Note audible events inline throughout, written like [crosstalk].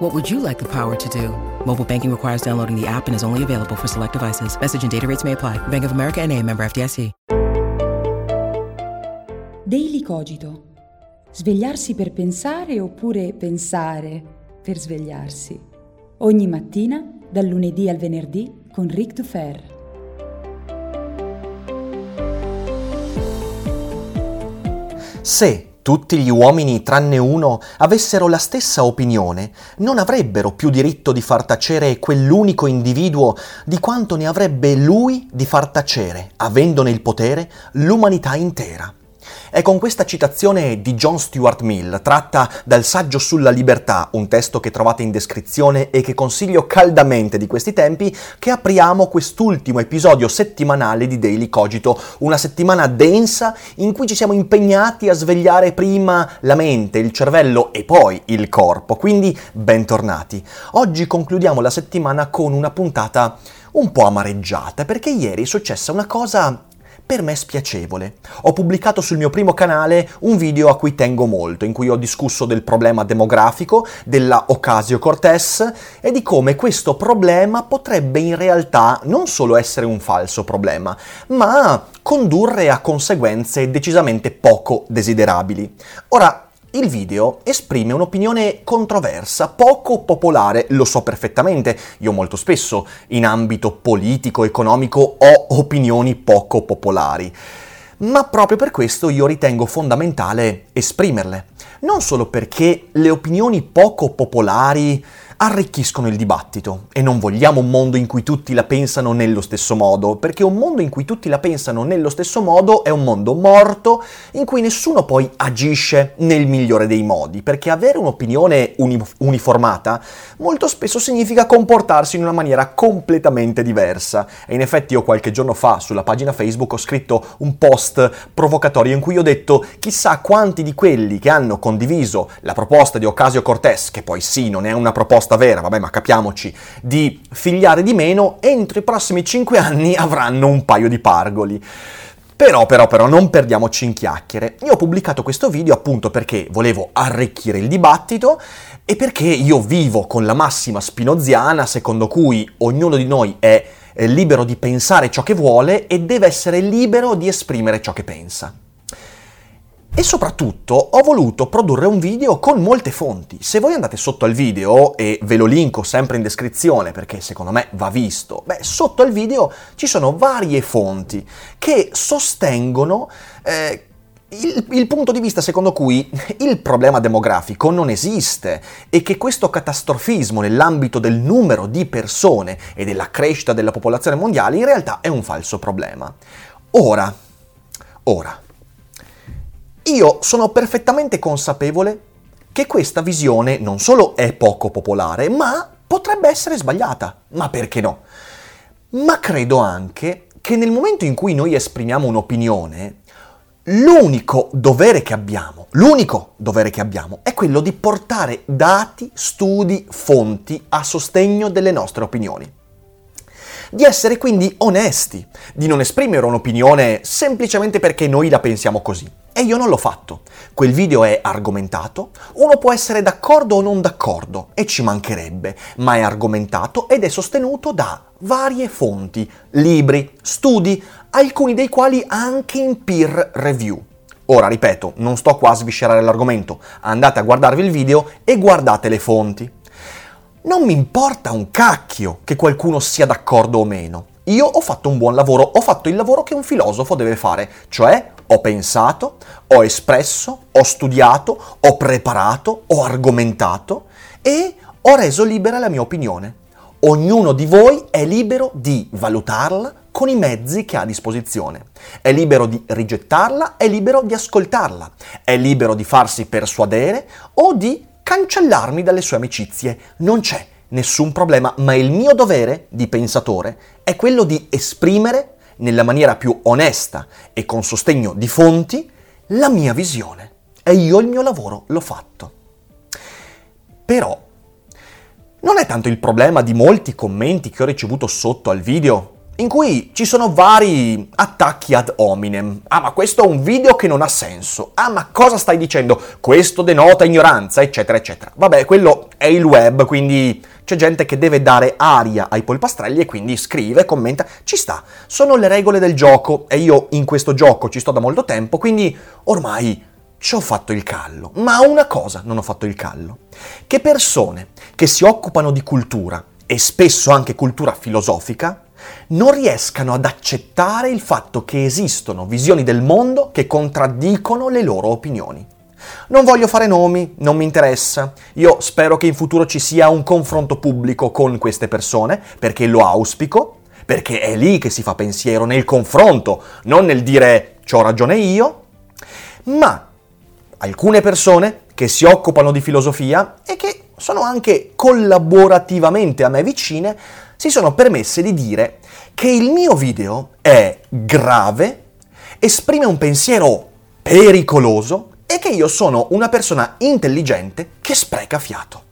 What would you like the power to do? Mobile banking requires downloading the app and is only available for select devices. Message and data rates may apply. Bank of America and a member FDIC. Daily Cogito. Svegliarsi per pensare oppure pensare per svegliarsi. Ogni mattina, dal lunedì al venerdì, con Ric Dufer. Se tutti gli uomini tranne uno avessero la stessa opinione, non avrebbero più diritto di far tacere quell'unico individuo di quanto ne avrebbe lui di far tacere, avendone il potere, l'umanità intera. È con questa citazione di John Stuart Mill, tratta dal saggio sulla libertà, un testo che trovate in descrizione e che consiglio caldamente di questi tempi, che apriamo quest'ultimo episodio settimanale di Daily Cogito, una settimana densa in cui ci siamo impegnati a svegliare prima la mente, il cervello e poi il corpo, quindi bentornati. Oggi concludiamo la settimana con una puntata un po' amareggiata, perché ieri è successa una cosa per me spiacevole. Ho pubblicato sul mio primo canale un video a cui tengo molto, in cui ho discusso del problema demografico, della Ocasio-Cortez e di come questo problema potrebbe in realtà non solo essere un falso problema, ma condurre a conseguenze decisamente poco desiderabili. Ora, il video esprime un'opinione controversa, poco popolare, lo so perfettamente, io molto spesso in ambito politico, economico ho opinioni poco popolari, ma proprio per questo io ritengo fondamentale esprimerle, non solo perché le opinioni poco popolari arricchiscono il dibattito e non vogliamo un mondo in cui tutti la pensano nello stesso modo, perché un mondo in cui tutti la pensano nello stesso modo è un mondo morto in cui nessuno poi agisce nel migliore dei modi, perché avere un'opinione uni- uniformata molto spesso significa comportarsi in una maniera completamente diversa. E in effetti io qualche giorno fa sulla pagina Facebook ho scritto un post provocatorio in cui ho detto chissà quanti di quelli che hanno condiviso la proposta di Ocasio Cortez, che poi sì, non è una proposta proposta vera, vabbè ma capiamoci, di figliare di meno, entro i prossimi 5 anni avranno un paio di pargoli. Però, però, però, non perdiamoci in chiacchiere. Io ho pubblicato questo video appunto perché volevo arricchire il dibattito e perché io vivo con la massima spinoziana secondo cui ognuno di noi è libero di pensare ciò che vuole e deve essere libero di esprimere ciò che pensa. E soprattutto ho voluto produrre un video con molte fonti. Se voi andate sotto al video, e ve lo linko sempre in descrizione perché secondo me va visto, beh, sotto al video ci sono varie fonti che sostengono eh, il, il, punto di vista secondo cui il problema demografico non esiste e che questo catastrofismo nell'ambito del numero di persone e della crescita della popolazione mondiale in realtà è un falso problema. Ora, ora, io sono perfettamente consapevole che questa visione non solo è poco popolare, ma potrebbe essere sbagliata. Ma perché no? Ma credo anche che nel momento in cui noi esprimiamo un'opinione, l'unico dovere che abbiamo, l'unico dovere che abbiamo è quello di portare dati, studi, fonti a sostegno delle nostre opinioni di essere quindi onesti, di non esprimere un'opinione semplicemente perché noi la pensiamo così. E io non l'ho fatto. Quel video è argomentato, uno può essere d'accordo o non d'accordo, e ci mancherebbe, ma è argomentato ed è sostenuto da varie fonti, libri, studi, alcuni dei quali anche in peer review. Ora, ripeto, non sto qua a sviscerare l'argomento, andate a guardarvi il video e guardate le fonti. Non mi importa un cacchio che qualcuno sia d'accordo o meno. Io ho fatto un buon lavoro, ho fatto il lavoro che un filosofo deve fare, cioè ho pensato, ho espresso, ho studiato, ho preparato, ho argomentato e ho reso libera la mia opinione. Ognuno di voi è libero di valutarla con i mezzi che ha a disposizione. È libero di rigettarla, è libero di ascoltarla, è libero di farsi persuadere o di cancellarmi dalle sue amicizie. Non c'è nessun problema, ma il mio dovere di pensatore è quello di esprimere nella maniera più onesta e con sostegno di fonti la mia visione. E io il mio lavoro l'ho fatto. Però non è tanto il problema di molti commenti che ho ricevuto sotto al video in cui ci sono vari attacchi ad hominem. Ah, ma questo è un video che non ha senso. Ah, ma cosa stai dicendo? Questo denota ignoranza, eccetera, eccetera. Vabbè, quello è il web, quindi c'è gente che deve dare aria ai polpastrelli e quindi scrive, commenta. Ci sta. Sono le regole del gioco e io in questo gioco ci sto da molto tempo, quindi ormai ci ho fatto il callo. Ma una cosa non ho fatto il callo. Che persone che si occupano di cultura e spesso anche cultura filosofica non riescano ad accettare il fatto che esistono visioni del mondo che contraddicono le loro opinioni. Non voglio fare nomi, non mi interessa. Io spero che in futuro ci sia un confronto pubblico con queste persone, perché lo auspico, perché è lì che si fa pensiero, nel confronto, non nel dire ho ragione io, ma alcune persone che si occupano di filosofia e che sono anche collaborativamente a me vicine, si sono permesse di dire che il mio video è grave, esprime un pensiero pericoloso e che io sono una persona intelligente che spreca fiato.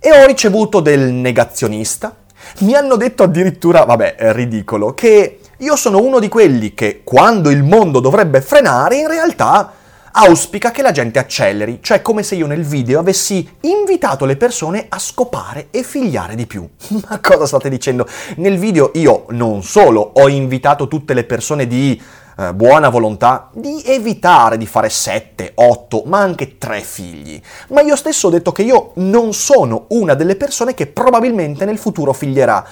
E ho ricevuto del negazionista. Mi hanno detto addirittura, vabbè, ridicolo, che io sono uno di quelli che quando il mondo dovrebbe frenare in realtà auspica che la gente acceleri, cioè come se io nel video avessi invitato le persone a scopare e figliare di più. [laughs] Ma cosa state dicendo? Nel video io non solo ho invitato tutte le persone di eh, buona volontà di evitare di fare 7, 8, ma anche 3 figli, ma io stesso ho detto che io non sono una delle persone che probabilmente nel futuro figlierà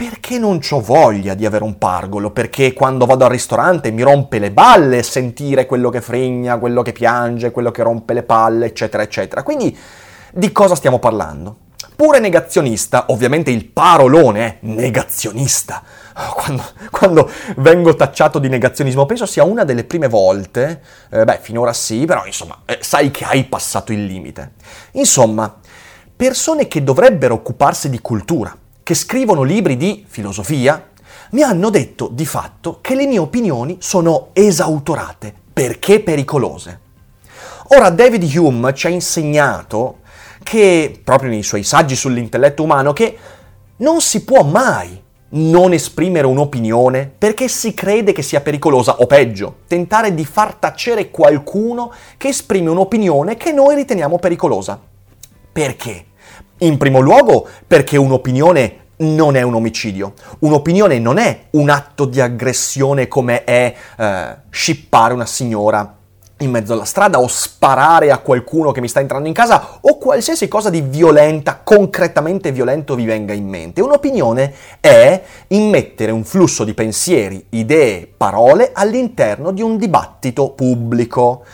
perché non ho voglia di avere un pargolo, perché quando vado al ristorante mi rompe le balle sentire quello che fregna, quello che piange, quello che rompe le palle, eccetera, eccetera. Quindi di cosa stiamo parlando? Pure negazionista, ovviamente il parolone è negazionista. Quando, quando, vengo tacciato di negazionismo, penso sia una delle prime volte, eh, beh, finora sì, però insomma, eh, sai che hai passato il limite. Insomma, persone che dovrebbero occuparsi di cultura, che scrivono libri di filosofia mi hanno detto di fatto che le mie opinioni sono esautorate perché pericolose. Ora David Hume ci ha insegnato che, proprio nei suoi saggi sull'intelletto umano, che non si può mai non esprimere un'opinione perché si crede che sia pericolosa, o peggio, tentare di far tacere qualcuno che esprime un'opinione che noi riteniamo pericolosa. Perché? In primo luogo perché un'opinione non è un omicidio. Un'opinione non è un atto di aggressione come è eh, scippare una signora in mezzo alla strada o sparare a qualcuno che mi sta entrando in casa o qualsiasi cosa di violenta, concretamente violento vi venga in mente. Un'opinione è immettere un flusso di pensieri, idee, parole all'interno di un dibattito pubblico.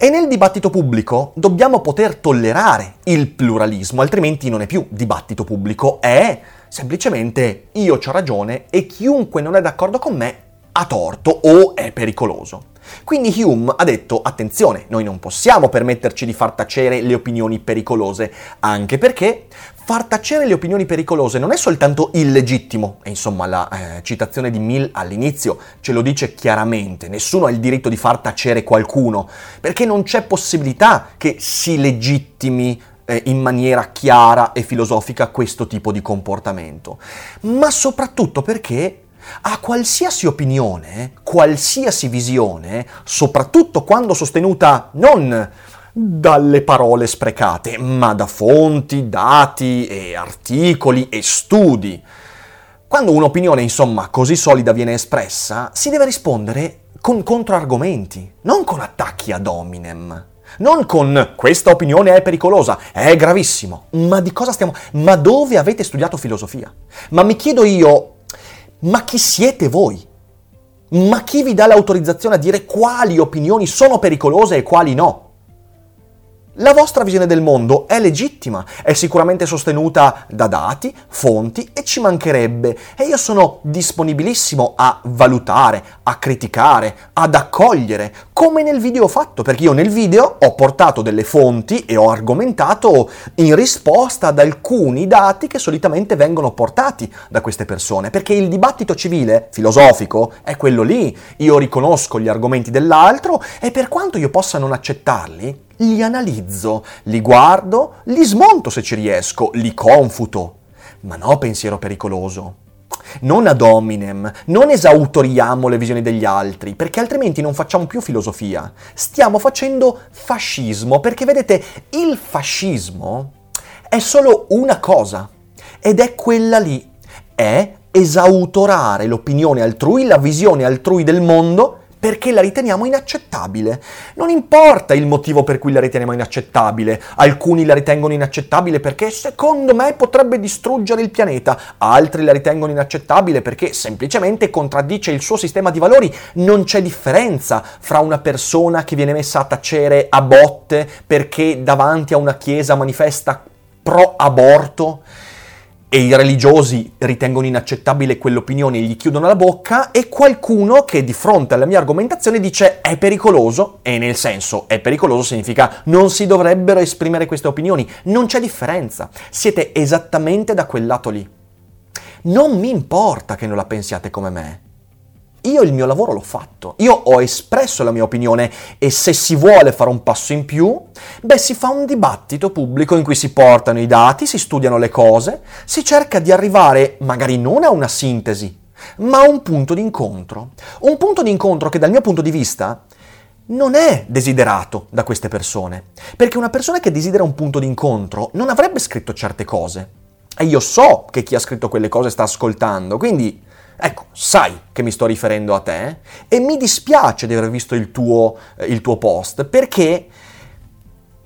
E nel dibattito pubblico dobbiamo poter tollerare il pluralismo, altrimenti non è più dibattito pubblico, è semplicemente io ho ragione e chiunque non è d'accordo con me ha torto o è pericoloso. Quindi Hume ha detto attenzione, noi non possiamo permetterci di far tacere le opinioni pericolose, anche perché far tacere le opinioni pericolose non è soltanto illegittimo, e insomma la eh, citazione di Mill all'inizio ce lo dice chiaramente, nessuno ha il diritto di far tacere qualcuno, perché non c'è possibilità che si legittimi eh, in maniera chiara e filosofica questo tipo di comportamento, ma soprattutto perché a qualsiasi opinione, qualsiasi visione, soprattutto quando sostenuta non dalle parole sprecate, ma da fonti, dati e articoli e studi. Quando un'opinione, insomma, così solida viene espressa, si deve rispondere con controargomenti, non con attacchi ad hominem. Non con questa opinione è pericolosa, è gravissimo. Ma di cosa stiamo? Ma dove avete studiato filosofia? Ma mi chiedo io, ma chi siete voi? Ma chi vi dà l'autorizzazione a dire quali opinioni sono pericolose e quali no? La vostra visione del mondo è legittima, è sicuramente sostenuta da dati, fonti e ci mancherebbe. E io sono disponibilissimo a valutare, a criticare, ad accogliere, come nel video ho fatto, perché io nel video ho portato delle fonti e ho argomentato in risposta ad alcuni dati che solitamente vengono portati da queste persone, perché il dibattito civile, filosofico, è quello lì. Io riconosco gli argomenti dell'altro e per quanto io possa non accettarli, li analizzo, li guardo, li smonto se ci riesco, li confuto. Ma no pensiero pericoloso. Non ad hominem, non esautoriamo le visioni degli altri, perché altrimenti non facciamo più filosofia. Stiamo facendo fascismo, perché vedete, il fascismo è solo una cosa, ed è quella lì. È esautorare l'opinione altrui, la visione altrui del mondo perché la riteniamo inaccettabile. Non importa il motivo per cui la riteniamo inaccettabile. Alcuni la ritengono inaccettabile perché secondo me potrebbe distruggere il pianeta, altri la ritengono inaccettabile perché semplicemente contraddice il suo sistema di valori. Non c'è differenza fra una persona che viene messa a tacere a botte perché davanti a una chiesa manifesta pro aborto e i religiosi ritengono inaccettabile quell'opinione e gli chiudono la bocca, e qualcuno che di fronte alla mia argomentazione dice è pericoloso, e nel senso è pericoloso significa non si dovrebbero esprimere queste opinioni, non c'è differenza, siete esattamente da quel lato lì. Non mi importa che non la pensiate come me, io il mio lavoro l'ho fatto, io ho espresso la mia opinione e se si vuole fare un passo in più, beh si fa un dibattito pubblico in cui si portano i dati, si studiano le cose, si cerca di arrivare magari non a una sintesi, ma a un punto di incontro. Un punto di incontro che dal mio punto di vista non è desiderato da queste persone, perché una persona che desidera un punto di incontro non avrebbe scritto certe cose. E io so che chi ha scritto quelle cose sta ascoltando, quindi Ecco, sai che mi sto riferendo a te e mi dispiace di aver visto il tuo, eh, il tuo post perché,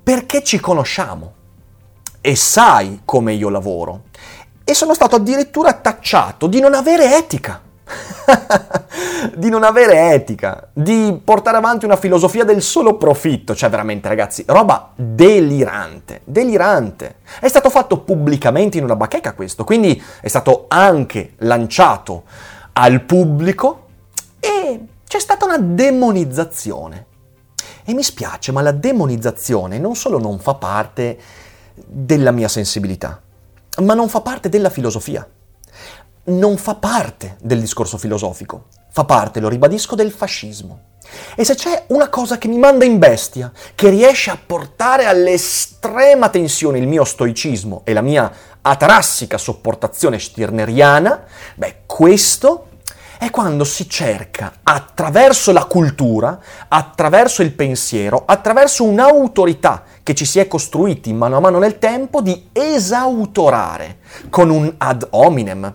perché ci conosciamo e sai come io lavoro. E sono stato addirittura tacciato di non avere etica. [laughs] di non avere etica, di portare avanti una filosofia del solo profitto, cioè veramente ragazzi, roba delirante, delirante. È stato fatto pubblicamente in una bacheca questo, quindi è stato anche lanciato al pubblico e c'è stata una demonizzazione. E mi spiace, ma la demonizzazione non solo non fa parte della mia sensibilità, ma non fa parte della filosofia non fa parte del discorso filosofico, fa parte, lo ribadisco, del fascismo. E se c'è una cosa che mi manda in bestia, che riesce a portare all'estrema tensione il mio stoicismo e la mia atarassica sopportazione stirneriana, beh, questo è quando si cerca attraverso la cultura, attraverso il pensiero, attraverso un'autorità che ci si è costruiti mano a mano nel tempo di esautorare con un ad hominem,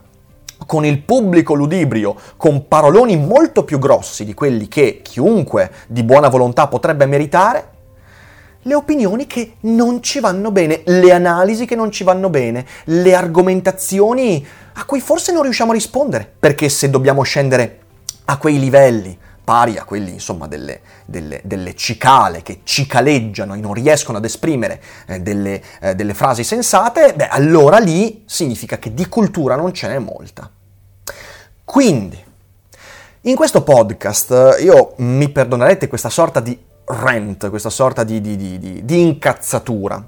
con il pubblico ludibrio, con paroloni molto più grossi di quelli che chiunque di buona volontà potrebbe meritare, le opinioni che non ci vanno bene, le analisi che non ci vanno bene, le argomentazioni a cui forse non riusciamo a rispondere, perché se dobbiamo scendere a quei livelli pari a quelli insomma delle, delle, delle cicale che cicaleggiano e non riescono ad esprimere eh, delle, eh, delle frasi sensate, beh allora lì significa che di cultura non ce n'è molta. Quindi, in questo podcast io mi perdonerete questa sorta di rant, questa sorta di, di, di, di, incazzatura.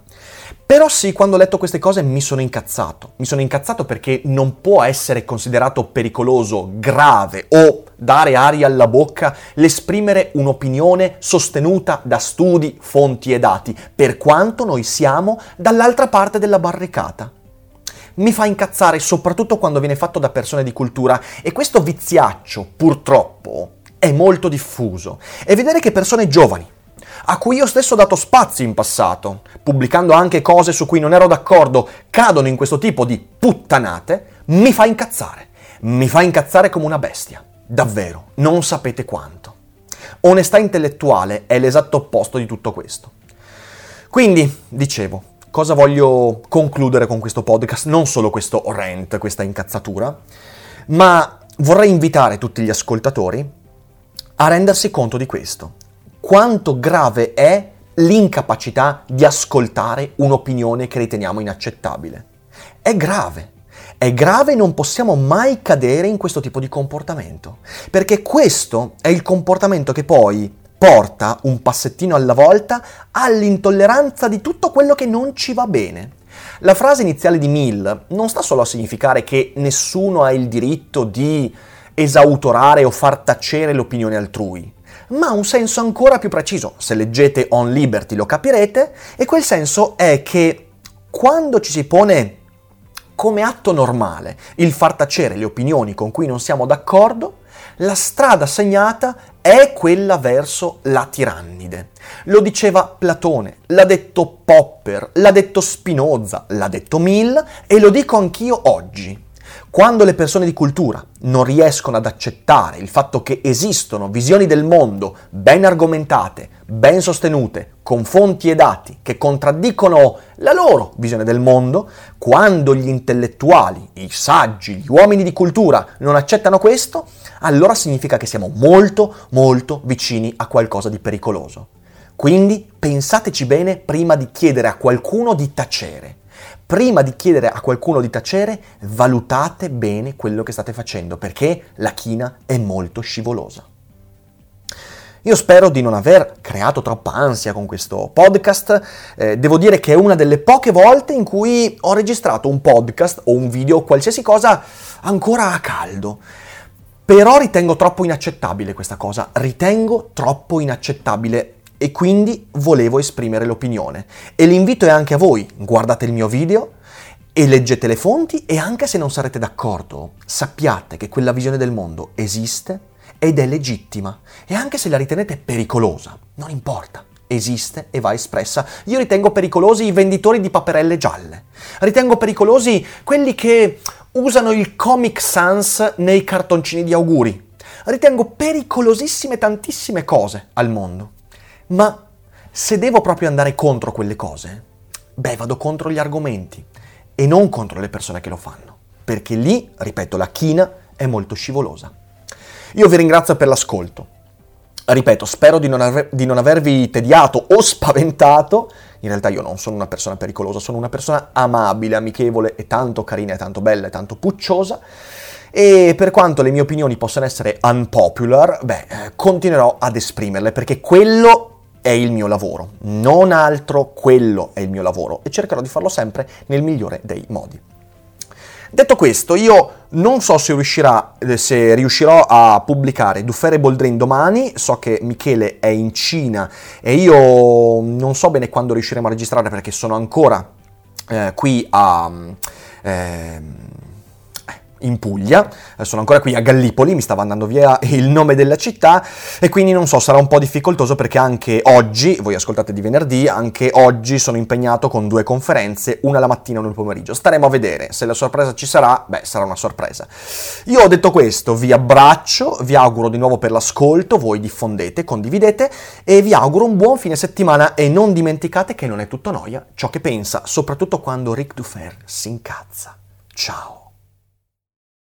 Però sì, quando ho letto queste cose mi sono incazzato. Mi sono incazzato perché non può essere considerato pericoloso, grave o dare aria alla bocca l'esprimere un'opinione sostenuta da studi, fonti e dati, per quanto noi siamo dall'altra parte della barricata mi fa incazzare soprattutto quando viene fatto da persone di cultura e questo viziaccio, purtroppo, è molto diffuso. E vedere che persone giovani, a cui io stesso ho dato spazio in passato, pubblicando anche cose su cui non ero d'accordo, cadono in questo tipo di puttanate, mi fa incazzare. Mi fa incazzare come una bestia. Davvero, non sapete quanto. Onestà intellettuale è l'esatto opposto di tutto questo. Quindi, dicevo, Cosa voglio concludere con questo podcast? Non solo questo rant, questa incazzatura, ma vorrei invitare tutti gli ascoltatori a rendersi conto di questo. Quanto grave è l'incapacità di ascoltare un'opinione che riteniamo inaccettabile. È grave. È grave e non possiamo mai cadere in questo tipo di comportamento, perché questo è il comportamento che poi porta un passettino alla volta all'intolleranza di tutto quello che non ci va bene. La frase iniziale di Mill non sta solo a significare che nessuno ha il diritto di esautorare o far tacere l'opinione altrui, ma ha un senso ancora più preciso. Se leggete On Liberty lo capirete, e quel senso è che quando ci si pone come atto normale il far tacere le opinioni con cui non siamo d'accordo, la strada segnata è quella verso la tirannide. Lo diceva Platone, l'ha detto Popper, l'ha detto Spinoza, l'ha detto Mill e lo dico anch'io oggi. Quando le persone di cultura non riescono ad accettare il fatto che esistono visioni del mondo ben argomentate, ben sostenute, con fonti e dati che contraddicono la loro visione del mondo, quando gli intellettuali, i saggi, gli uomini di cultura non accettano questo, allora significa che siamo molto, molto vicini a qualcosa di pericoloso. Quindi pensateci bene prima di chiedere a qualcuno di tacere prima di chiedere a qualcuno di tacere, valutate bene quello che state facendo, perché la china è molto scivolosa. Io spero di non aver creato troppa ansia con questo podcast. Eh, devo dire che è una delle poche volte in cui ho registrato un podcast o un video o qualsiasi cosa ancora a caldo. Però ritengo troppo inaccettabile questa cosa, ritengo troppo inaccettabile e quindi volevo esprimere l'opinione. E l'invito è anche a voi, guardate il mio video e leggete le fonti e anche se non sarete d'accordo, sappiate che quella visione del mondo esiste ed è legittima e anche se la ritenete pericolosa, non importa. Esiste e va espressa. Io ritengo pericolosi i venditori di paperelle gialle. Ritengo pericolosi quelli che usano il Comic Sans nei cartoncini di auguri. Ritengo pericolosissime tantissime cose al mondo. Ma se devo proprio andare contro quelle cose, beh, vado contro gli argomenti e non contro le persone che lo fanno. Perché lì, ripeto, la china è molto scivolosa. Io vi ringrazio per l'ascolto. Ripeto, spero di non, aver, di non avervi tediato o spaventato. In realtà io non sono una persona pericolosa, sono una persona amabile, amichevole e tanto carina e tanto bella e tanto pucciosa. E per quanto le mie opinioni possano essere unpopular, beh, eh, continuerò ad esprimerle perché quello è il mio lavoro, non altro quello è il mio lavoro e cercherò di farlo sempre nel migliore dei modi. Detto questo, io non so se, riuscirà, eh, se riuscirò a pubblicare Duffere Boldrin domani, so che Michele è in Cina e io non so bene quando riusciremo a registrare perché sono ancora eh, qui a... Eh, in Puglia, eh, sono ancora qui a Gallipoli, mi stava andando via il nome della città e quindi non so, sarà un po' difficoltoso perché anche oggi, voi ascoltate di venerdì, anche oggi sono impegnato con due conferenze, una la mattina e una il pomeriggio. Staremo a vedere, se la sorpresa ci sarà, beh, sarà una sorpresa. Io ho detto questo, vi abbraccio, vi auguro di nuovo per l'ascolto, voi diffondete, condividete e vi auguro un buon fine settimana e non dimenticate che non è tutto noia ciò che pensa, soprattutto quando Ric Dufer si incazza. Ciao!